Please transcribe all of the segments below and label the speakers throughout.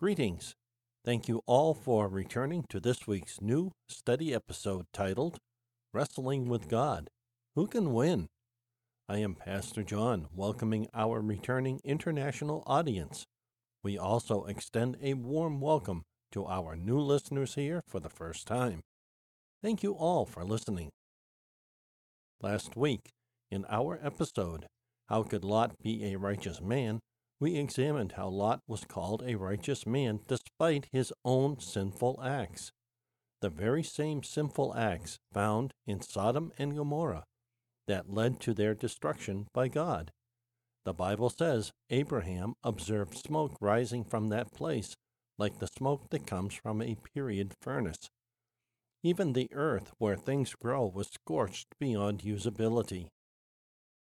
Speaker 1: Greetings. Thank you all for returning to this week's new study episode titled Wrestling with God Who Can Win? I am Pastor John, welcoming our returning international audience. We also extend a warm welcome to our new listeners here for the first time. Thank you all for listening. Last week, in our episode, How Could Lot Be a Righteous Man? We examined how Lot was called a righteous man despite his own sinful acts. The very same sinful acts found in Sodom and Gomorrah that led to their destruction by God. The Bible says Abraham observed smoke rising from that place like the smoke that comes from a period furnace. Even the earth where things grow was scorched beyond usability.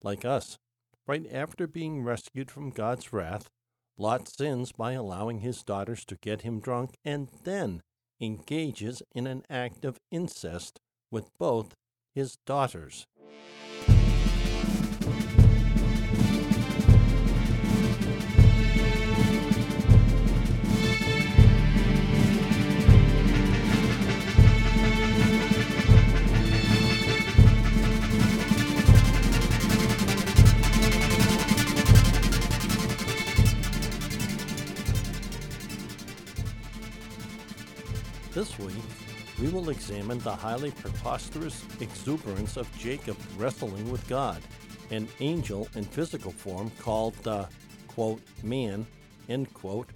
Speaker 1: Like us, right after being rescued from God's wrath, Lot sins by allowing his daughters to get him drunk and then engages in an act of incest with both his daughters. This week, we will examine the highly preposterous exuberance of Jacob wrestling with God, an angel in physical form called the, quote, man, end quote,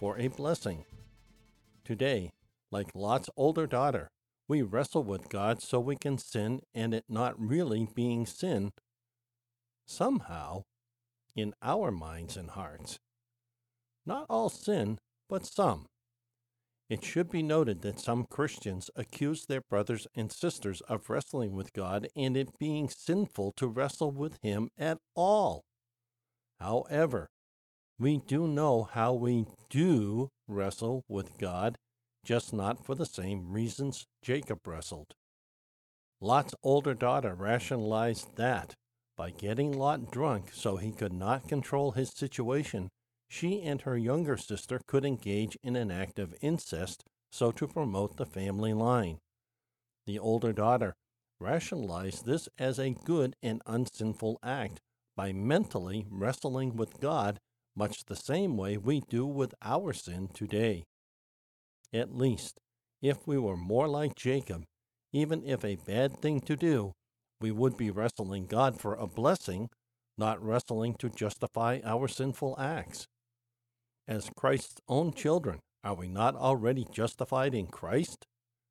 Speaker 1: for a blessing. Today, like Lot's older daughter, we wrestle with God so we can sin and it not really being sin, somehow, in our minds and hearts. Not all sin, but some. It should be noted that some Christians accuse their brothers and sisters of wrestling with God and it being sinful to wrestle with Him at all. However, we do know how we do wrestle with God, just not for the same reasons Jacob wrestled. Lot's older daughter rationalized that by getting Lot drunk so he could not control his situation, she and her younger sister could engage in an act of incest so to promote the family line. The older daughter rationalized this as a good and unsinful act by mentally wrestling with God much the same way we do with our sin today. At least, if we were more like Jacob, even if a bad thing to do, we would be wrestling God for a blessing, not wrestling to justify our sinful acts. As Christ's own children, are we not already justified in Christ,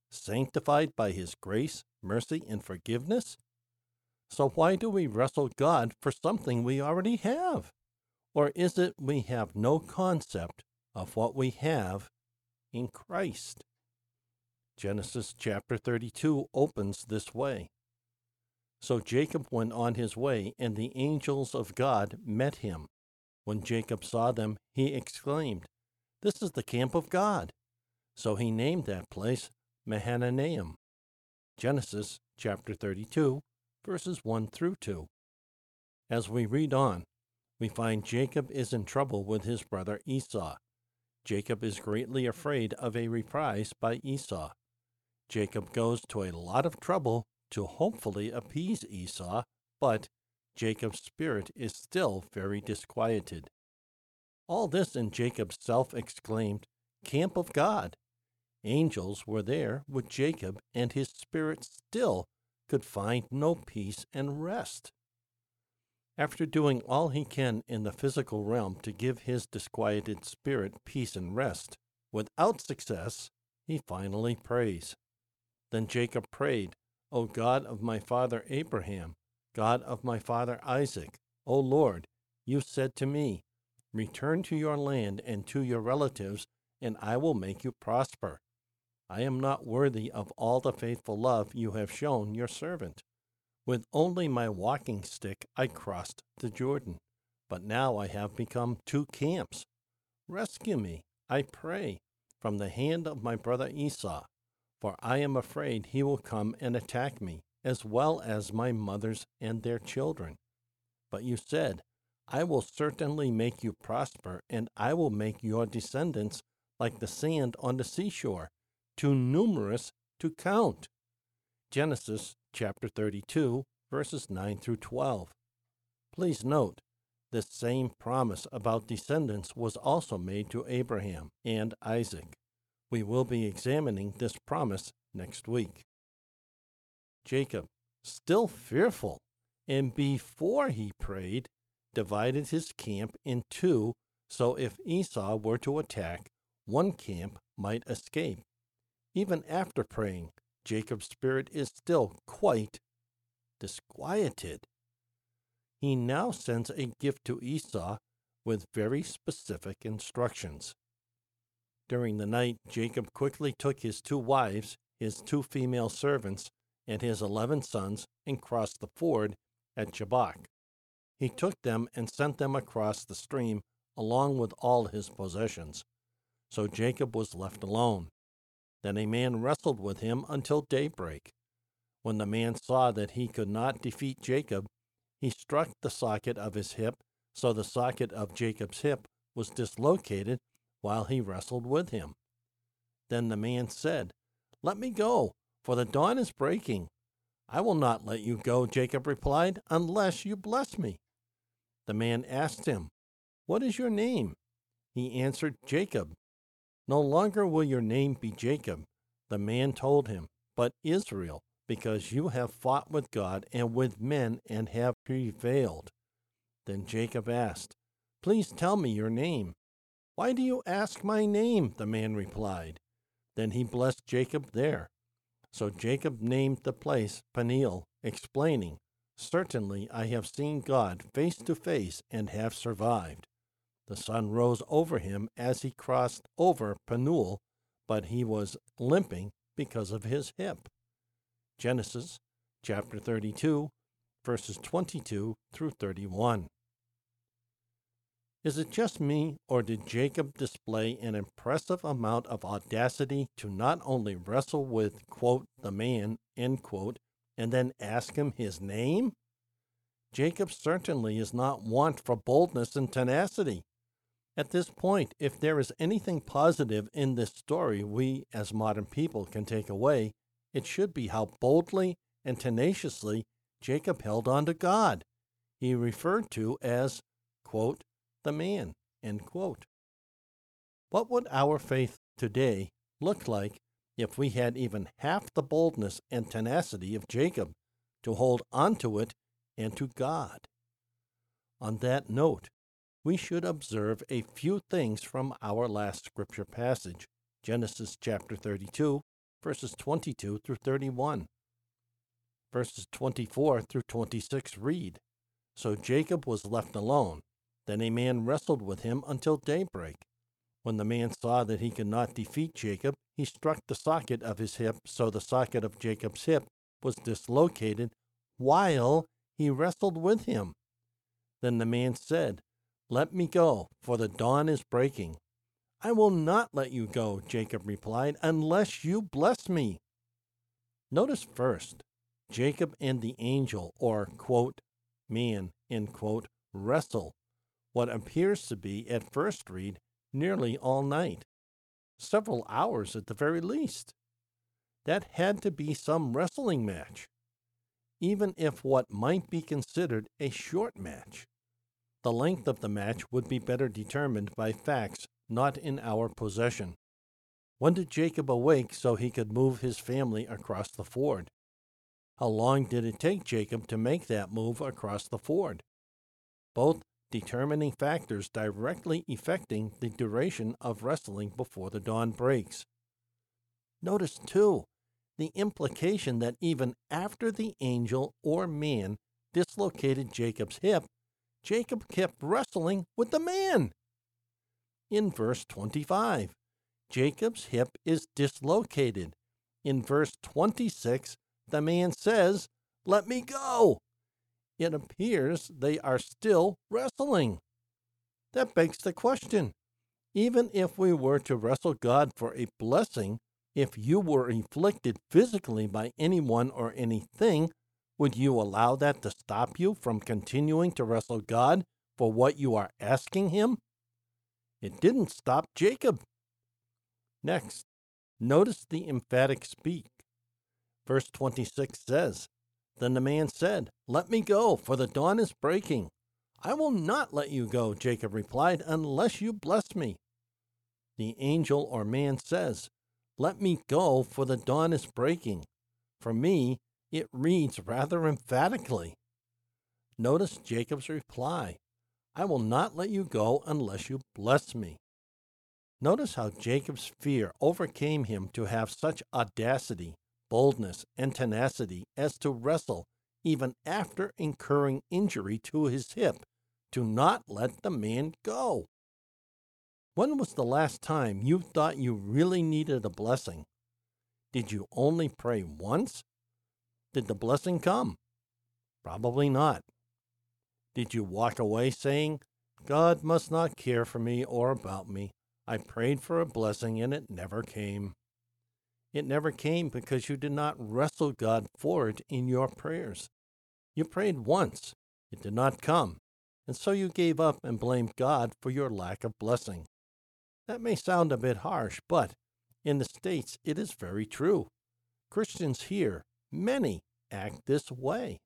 Speaker 1: sanctified by his grace, mercy, and forgiveness? So why do we wrestle God for something we already have? Or is it we have no concept of what we have in Christ? Genesis chapter 32 opens this way. So Jacob went on his way, and the angels of God met him. When Jacob saw them, he exclaimed, This is the camp of God. So he named that place Mahanaim. Genesis chapter 32, verses 1 through 2. As we read on, we find Jacob is in trouble with his brother Esau. Jacob is greatly afraid of a reprise by Esau. Jacob goes to a lot of trouble to hopefully appease Esau, but Jacob's spirit is still very disquieted. All this in Jacob's self exclaimed camp of God. Angels were there with Jacob, and his spirit still could find no peace and rest. After doing all he can in the physical realm to give his disquieted spirit peace and rest, without success, he finally prays. Then Jacob prayed, O God of my father Abraham, God of my father Isaac, O Lord, you said to me, Return to your land and to your relatives, and I will make you prosper. I am not worthy of all the faithful love you have shown your servant. With only my walking stick I crossed the Jordan, but now I have become two camps. Rescue me, I pray, from the hand of my brother Esau, for I am afraid he will come and attack me as well as my mothers and their children. But you said, I will certainly make you prosper, and I will make your descendants like the sand on the seashore, too numerous to count. Genesis chapter 32, verses 9 through 12. Please note, this same promise about descendants was also made to Abraham and Isaac. We will be examining this promise next week. Jacob, still fearful, and before he prayed, divided his camp in two, so if Esau were to attack, one camp might escape. Even after praying, Jacob's spirit is still quite disquieted. He now sends a gift to Esau with very specific instructions. During the night, Jacob quickly took his two wives, his two female servants, and his eleven sons and crossed the ford at Jabbok. He took them and sent them across the stream along with all his possessions. So Jacob was left alone. Then a man wrestled with him until daybreak. When the man saw that he could not defeat Jacob, he struck the socket of his hip, so the socket of Jacob's hip was dislocated while he wrestled with him. Then the man said, Let me go, for the dawn is breaking. I will not let you go, Jacob replied, unless you bless me. The man asked him, What is your name? He answered, Jacob. No longer will your name be Jacob, the man told him, but Israel, because you have fought with God and with men and have prevailed. Then Jacob asked, Please tell me your name. Why do you ask my name? The man replied. Then he blessed Jacob there. So Jacob named the place Peniel, explaining, Certainly I have seen God face to face and have survived. The sun rose over him as he crossed over Penuel, but he was limping because of his hip. Genesis chapter 32, verses 22 through 31. Is it just me, or did Jacob display an impressive amount of audacity to not only wrestle with, quote, the man, end quote, and then ask him his name? Jacob certainly is not wont for boldness and tenacity. At this point, if there is anything positive in this story we as modern people can take away, it should be how boldly and tenaciously Jacob held on to God. He referred to as, quote, the man. What would our faith today look like if we had even half the boldness and tenacity of Jacob to hold onto it and to God? On that note, we should observe a few things from our last scripture passage, Genesis chapter 32, verses 22 through 31. Verses 24 through 26 read So Jacob was left alone. Then a man wrestled with him until daybreak. When the man saw that he could not defeat Jacob, he struck the socket of his hip, so the socket of Jacob's hip was dislocated while he wrestled with him. Then the man said, let me go, for the dawn is breaking. I will not let you go, Jacob replied, unless you bless me. Notice first, Jacob and the angel, or, quote, man, end quote, wrestle, what appears to be, at first read, nearly all night, several hours at the very least. That had to be some wrestling match, even if what might be considered a short match. The length of the match would be better determined by facts not in our possession. When did Jacob awake so he could move his family across the ford? How long did it take Jacob to make that move across the ford? Both determining factors directly affecting the duration of wrestling before the dawn breaks. Notice, too, the implication that even after the angel or man dislocated Jacob's hip, Jacob kept wrestling with the man. In verse 25, Jacob's hip is dislocated. In verse 26, the man says, Let me go. It appears they are still wrestling. That begs the question even if we were to wrestle God for a blessing, if you were inflicted physically by anyone or anything, would you allow that to stop you from continuing to wrestle God for what you are asking Him? It didn't stop Jacob. Next, notice the emphatic speak. Verse 26 says, Then the man said, Let me go, for the dawn is breaking. I will not let you go, Jacob replied, unless you bless me. The angel or man says, Let me go, for the dawn is breaking. For me, it reads rather emphatically. Notice Jacob's reply I will not let you go unless you bless me. Notice how Jacob's fear overcame him to have such audacity, boldness, and tenacity as to wrestle, even after incurring injury to his hip, to not let the man go. When was the last time you thought you really needed a blessing? Did you only pray once? Did the blessing come? Probably not. Did you walk away saying, God must not care for me or about me? I prayed for a blessing and it never came. It never came because you did not wrestle God for it in your prayers. You prayed once, it did not come, and so you gave up and blamed God for your lack of blessing. That may sound a bit harsh, but in the States it is very true. Christians here, many, act this way.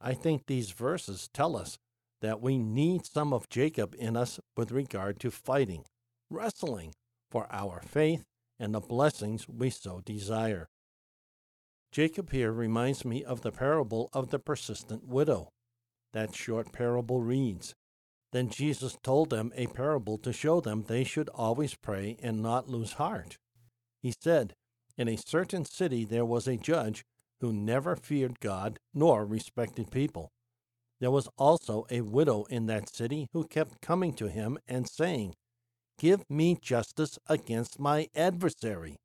Speaker 1: I think these verses tell us that we need some of Jacob in us with regard to fighting wrestling for our faith and the blessings we so desire. Jacob here reminds me of the parable of the persistent widow. That short parable reads Then Jesus told them a parable to show them they should always pray and not lose heart. He said, In a certain city there was a judge who never feared God nor respected people. There was also a widow in that city who kept coming to him and saying, Give me justice against my adversary.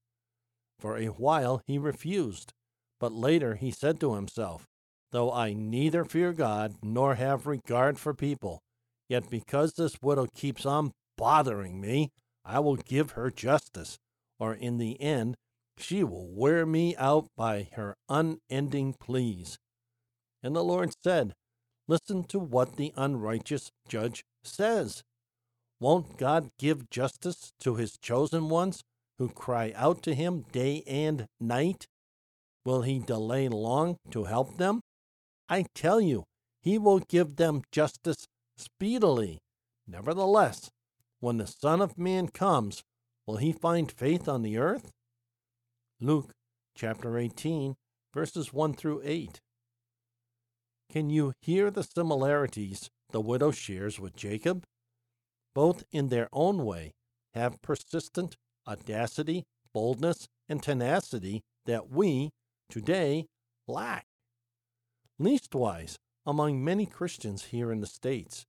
Speaker 1: For a while he refused, but later he said to himself, Though I neither fear God nor have regard for people, yet because this widow keeps on bothering me, I will give her justice, or in the end she will wear me out by her unending pleas. And the Lord said, Listen to what the unrighteous judge says. Won't God give justice to his chosen ones who cry out to him day and night? Will he delay long to help them? I tell you, he will give them justice speedily. Nevertheless, when the Son of Man comes, will he find faith on the earth? Luke chapter 18, verses 1 through 8. Can you hear the similarities the widow shares with Jacob? Both in their own way, have persistent audacity, boldness, and tenacity that we, today, lack. Leastwise, among many Christians here in the States.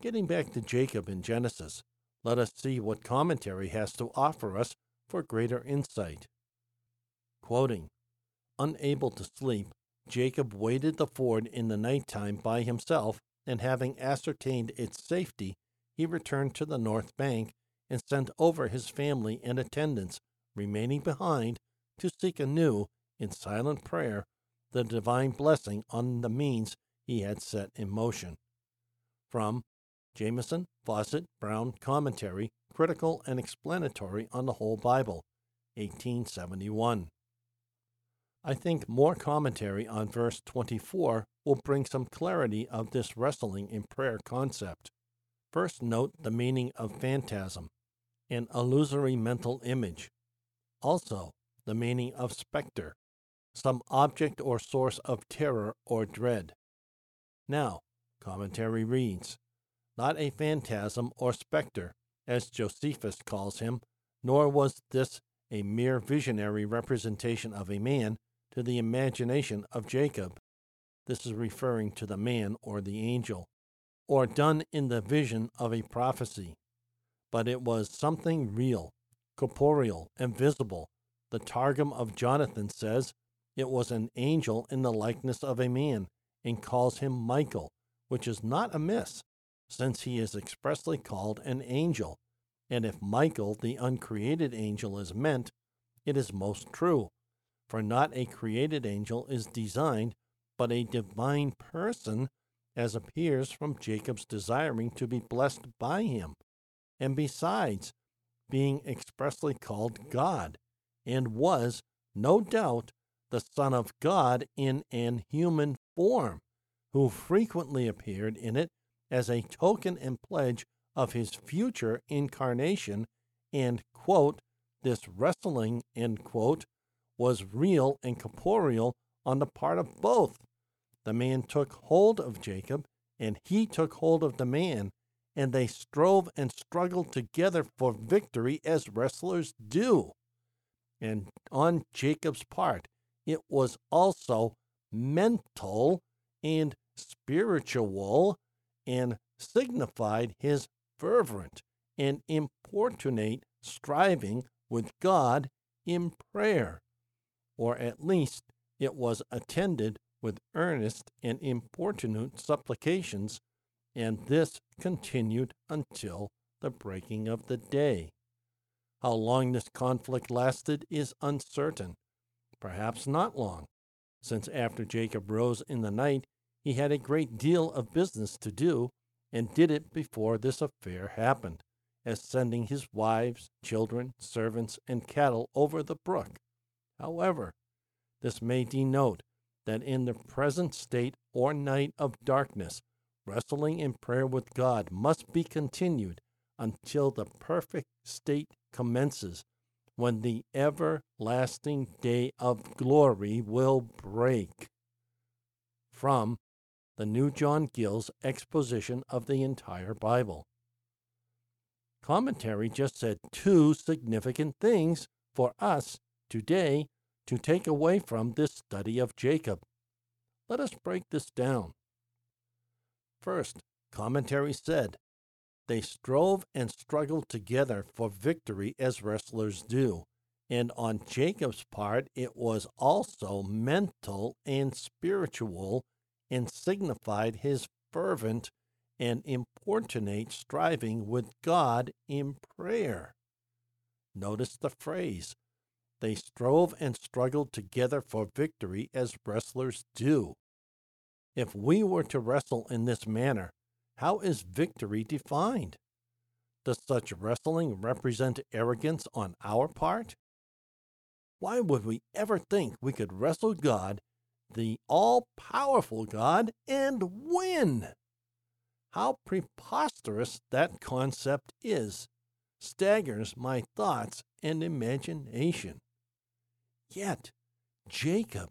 Speaker 1: Getting back to Jacob in Genesis, let us see what commentary has to offer us for greater insight. Quoting, Unable to sleep, Jacob waded the ford in the night time by himself, and having ascertained its safety, he returned to the north bank and sent over his family and attendants, remaining behind to seek anew, in silent prayer, the divine blessing on the means he had set in motion. From Jamieson, Fausset, Brown Commentary, Critical and Explanatory on the Whole Bible, 1871. I think more commentary on verse 24 will bring some clarity of this wrestling in prayer concept. First, note the meaning of phantasm, an illusory mental image. Also, the meaning of specter, some object or source of terror or dread. Now, commentary reads Not a phantasm or specter, as Josephus calls him, nor was this a mere visionary representation of a man to the imagination of Jacob. This is referring to the man or the angel or done in the vision of a prophecy, but it was something real, corporeal, and visible. The Targum of Jonathan says it was an angel in the likeness of a man, and calls him Michael, which is not amiss, since he is expressly called an angel. And if Michael, the uncreated angel, is meant, it is most true, for not a created angel is designed, but a divine person as appears from Jacob's desiring to be blessed by him. And besides, being expressly called God, and was, no doubt, the Son of God in an human form, who frequently appeared in it as a token and pledge of his future incarnation, and, quote, this wrestling, end quote, was real and corporeal on the part of both. The man took hold of Jacob, and he took hold of the man, and they strove and struggled together for victory as wrestlers do. And on Jacob's part, it was also mental and spiritual and signified his fervent and importunate striving with God in prayer, or at least it was attended with earnest and importunate supplications, and this continued until the breaking of the day. How long this conflict lasted is uncertain, perhaps not long, since after Jacob rose in the night, he had a great deal of business to do, and did it before this affair happened, as sending his wives, children, servants, and cattle over the brook. However, this may denote that in the present state or night of darkness, wrestling in prayer with God must be continued until the perfect state commences, when the everlasting day of glory will break. From the New John Gill's exposition of the entire Bible. Commentary just said two significant things for us today to take away from this study of Jacob. Let us break this down. First, commentary said, they strove and struggled together for victory as wrestlers do, and on Jacob's part it was also mental and spiritual and signified his fervent and importunate striving with God in prayer. Notice the phrase they strove and struggled together for victory as wrestlers do. If we were to wrestle in this manner, how is victory defined? Does such wrestling represent arrogance on our part? Why would we ever think we could wrestle God, the all powerful God, and win? How preposterous that concept is staggers my thoughts and imagination. Yet, Jacob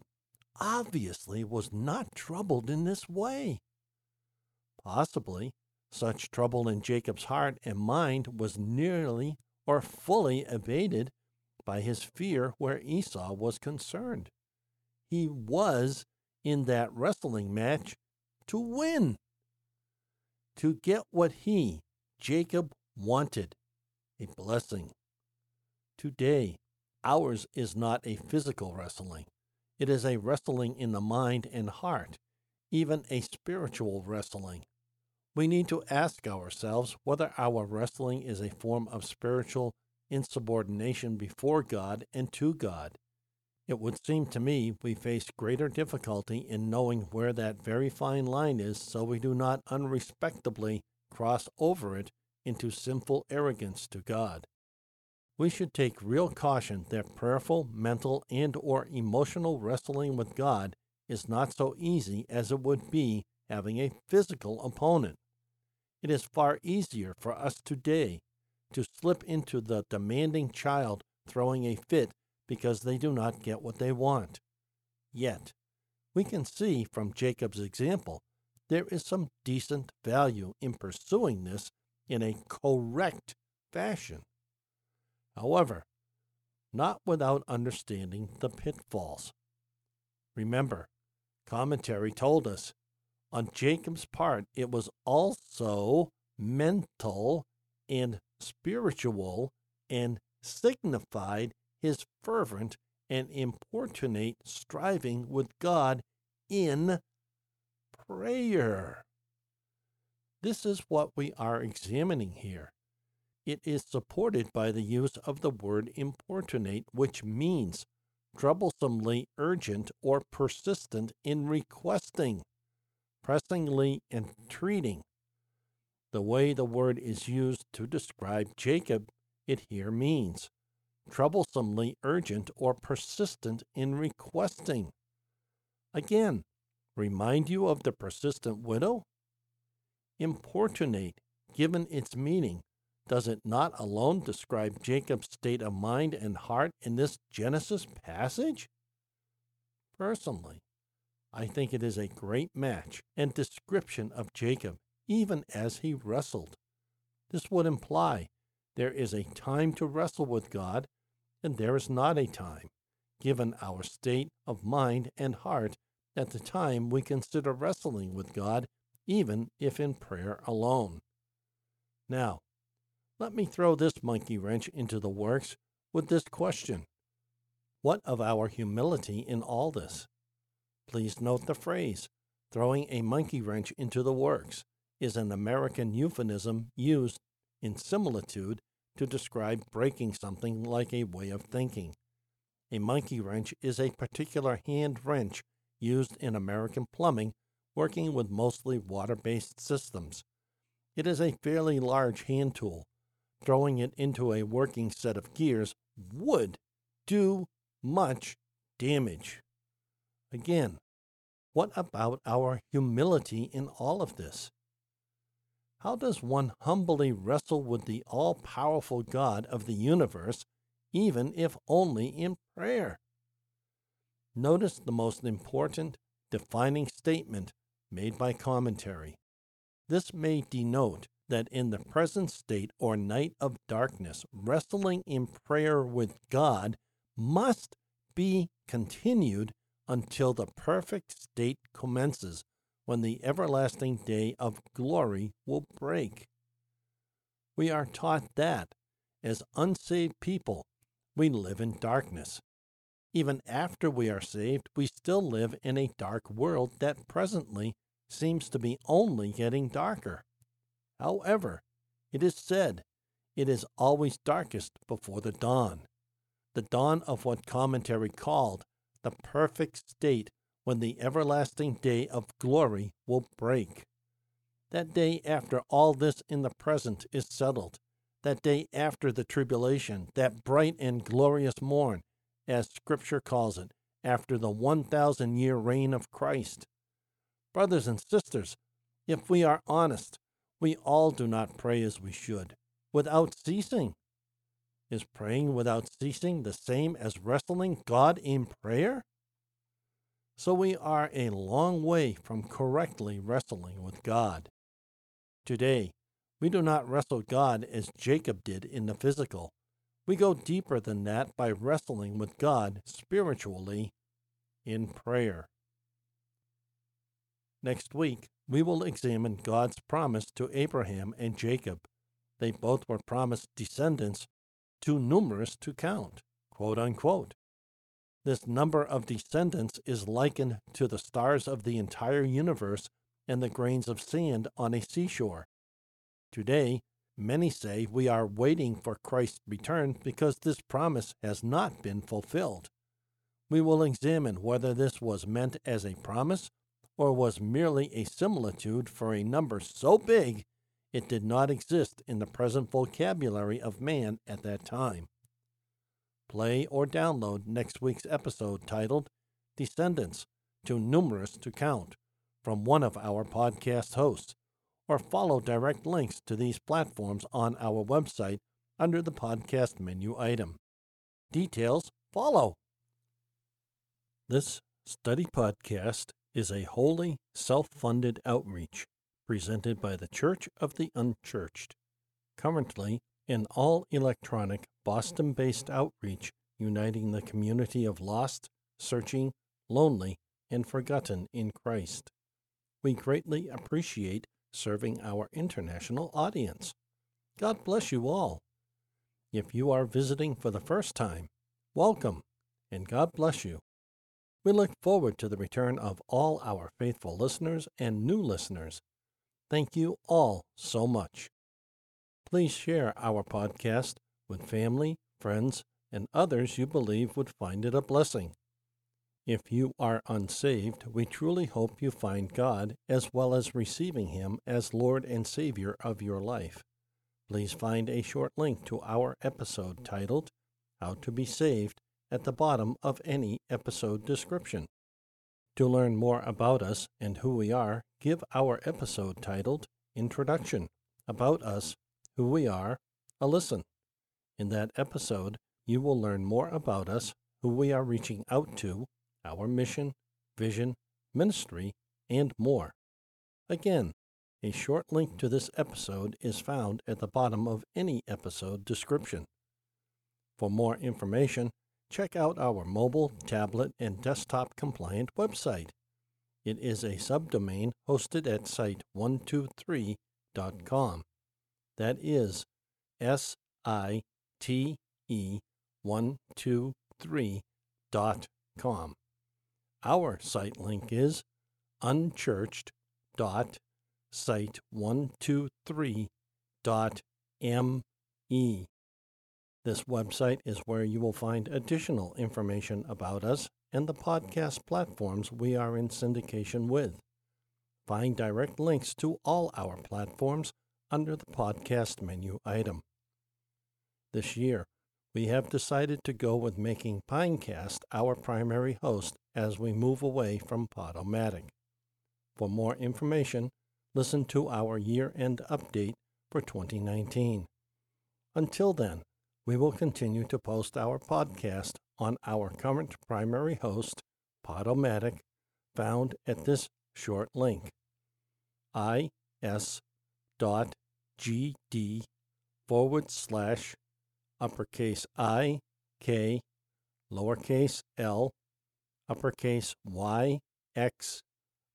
Speaker 1: obviously was not troubled in this way. Possibly, such trouble in Jacob's heart and mind was nearly or fully evaded by his fear where Esau was concerned. He was in that wrestling match to win, to get what he, Jacob, wanted a blessing. Today, Ours is not a physical wrestling, it is a wrestling in the mind and heart, even a spiritual wrestling. We need to ask ourselves whether our wrestling is a form of spiritual insubordination before God and to God. It would seem to me we face greater difficulty in knowing where that very fine line is so we do not unrespectably cross over it into sinful arrogance to God we should take real caution that prayerful, mental, and or emotional wrestling with God is not so easy as it would be having a physical opponent. It is far easier for us today to slip into the demanding child throwing a fit because they do not get what they want. Yet, we can see from Jacob's example there is some decent value in pursuing this in a correct fashion. However, not without understanding the pitfalls. Remember, commentary told us on Jacob's part, it was also mental and spiritual and signified his fervent and importunate striving with God in prayer. This is what we are examining here it is supported by the use of the word importunate, which means troublesomely urgent or persistent in requesting, pressingly entreating. The way the word is used to describe Jacob it here means troublesomely urgent or persistent in requesting. Again, remind you of the persistent widow? Importunate, given its meaning, does it not alone describe Jacob's state of mind and heart in this Genesis passage? Personally, I think it is a great match and description of Jacob, even as he wrestled. This would imply there is a time to wrestle with God, and there is not a time, given our state of mind and heart at the time we consider wrestling with God, even if in prayer alone. Now, let me throw this monkey wrench into the works with this question What of our humility in all this? Please note the phrase, throwing a monkey wrench into the works, is an American euphemism used in similitude to describe breaking something like a way of thinking. A monkey wrench is a particular hand wrench used in American plumbing working with mostly water based systems. It is a fairly large hand tool. Throwing it into a working set of gears would do much damage. Again, what about our humility in all of this? How does one humbly wrestle with the all powerful God of the universe, even if only in prayer? Notice the most important defining statement made by commentary. This may denote that in the present state or night of darkness, wrestling in prayer with God must be continued until the perfect state commences when the everlasting day of glory will break. We are taught that, as unsaved people, we live in darkness. Even after we are saved, we still live in a dark world that presently seems to be only getting darker. However, it is said, it is always darkest before the dawn, the dawn of what commentary called the perfect state when the everlasting day of glory will break. That day after all this in the present is settled, that day after the tribulation, that bright and glorious morn, as Scripture calls it, after the 1,000 year reign of Christ. Brothers and sisters, if we are honest, we all do not pray as we should, without ceasing. Is praying without ceasing the same as wrestling God in prayer? So we are a long way from correctly wrestling with God. Today, we do not wrestle God as Jacob did in the physical. We go deeper than that by wrestling with God spiritually in prayer. Next week, we will examine God's promise to Abraham and Jacob. They both were promised descendants too numerous to count. This number of descendants is likened to the stars of the entire universe and the grains of sand on a seashore. Today, many say we are waiting for Christ's return because this promise has not been fulfilled. We will examine whether this was meant as a promise or was merely a similitude for a number so big it did not exist in the present vocabulary of man at that time play or download next week's episode titled Descendants Too Numerous to Count from one of our podcast hosts, or follow direct links to these platforms on our website under the podcast menu item. Details follow. This study podcast is a wholly self funded outreach presented by the Church of the Unchurched, currently an all electronic Boston based outreach uniting the community of lost, searching, lonely, and forgotten in Christ. We greatly appreciate serving our international audience. God bless you all. If you are visiting for the first time, welcome, and God bless you. We look forward to the return of all our faithful listeners and new listeners. Thank you all so much. Please share our podcast with family, friends, and others you believe would find it a blessing. If you are unsaved, we truly hope you find God as well as receiving Him as Lord and Savior of your life. please find a short link to our episode titled How to Be Saved at the bottom of any episode description. To learn more about us and who we are, give our episode titled Introduction About Us, Who We Are, a listen. In that episode, you will learn more about us, who we are reaching out to, our mission, vision, ministry, and more. Again, a short link to this episode is found at the bottom of any episode description. For more information, check out our mobile, tablet, and desktop compliant website. It is a subdomain hosted at site123.com. That is S I T E 123.com. Our site link is unchurched.site123.me. This website is where you will find additional information about us and the podcast platforms we are in syndication with. Find direct links to all our platforms under the podcast menu item. This year, we have decided to go with making Pinecast our primary host as we move away from Podomatic. For more information, listen to our year end update for 2019. Until then, we will continue to post our podcast on our current primary host, Podomatic, found at this short link is.gd forward slash uppercase I, K, lowercase l, uppercase y, x,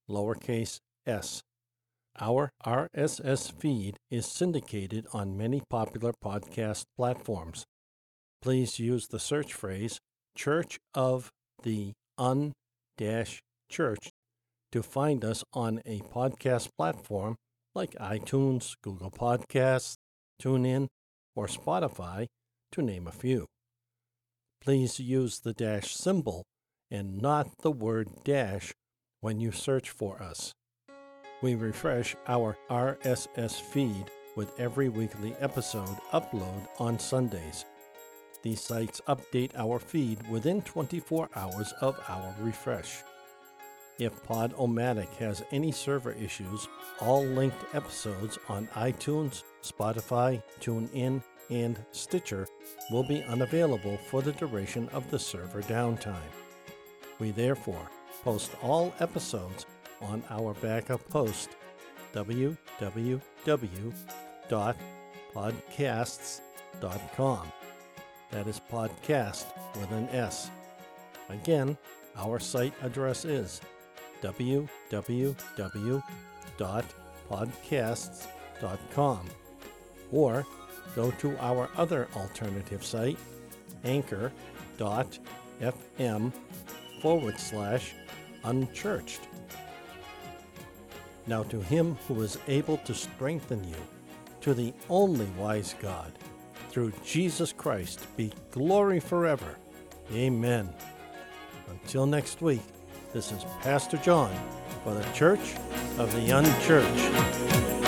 Speaker 1: lowercase s. Our RSS feed is syndicated on many popular podcast platforms. Please use the search phrase Church of the Un Church to find us on a podcast platform like iTunes, Google Podcasts, TuneIn, or Spotify, to name a few. Please use the dash symbol and not the word dash when you search for us. We refresh our RSS feed with every weekly episode upload on Sundays. These sites update our feed within 24 hours of our refresh. If Podomatic has any server issues, all linked episodes on iTunes, Spotify, TuneIn, and Stitcher will be unavailable for the duration of the server downtime. We therefore post all episodes on our backup host, www.podcasts.com. That is podcast with an S. Again, our site address is www.podcasts.com or go to our other alternative site, anchor.fm forward slash unchurched. Now to him who is able to strengthen you, to the only wise God, through Jesus Christ, be glory forever. Amen. Until next week, this is Pastor John for the Church of the Unchurched.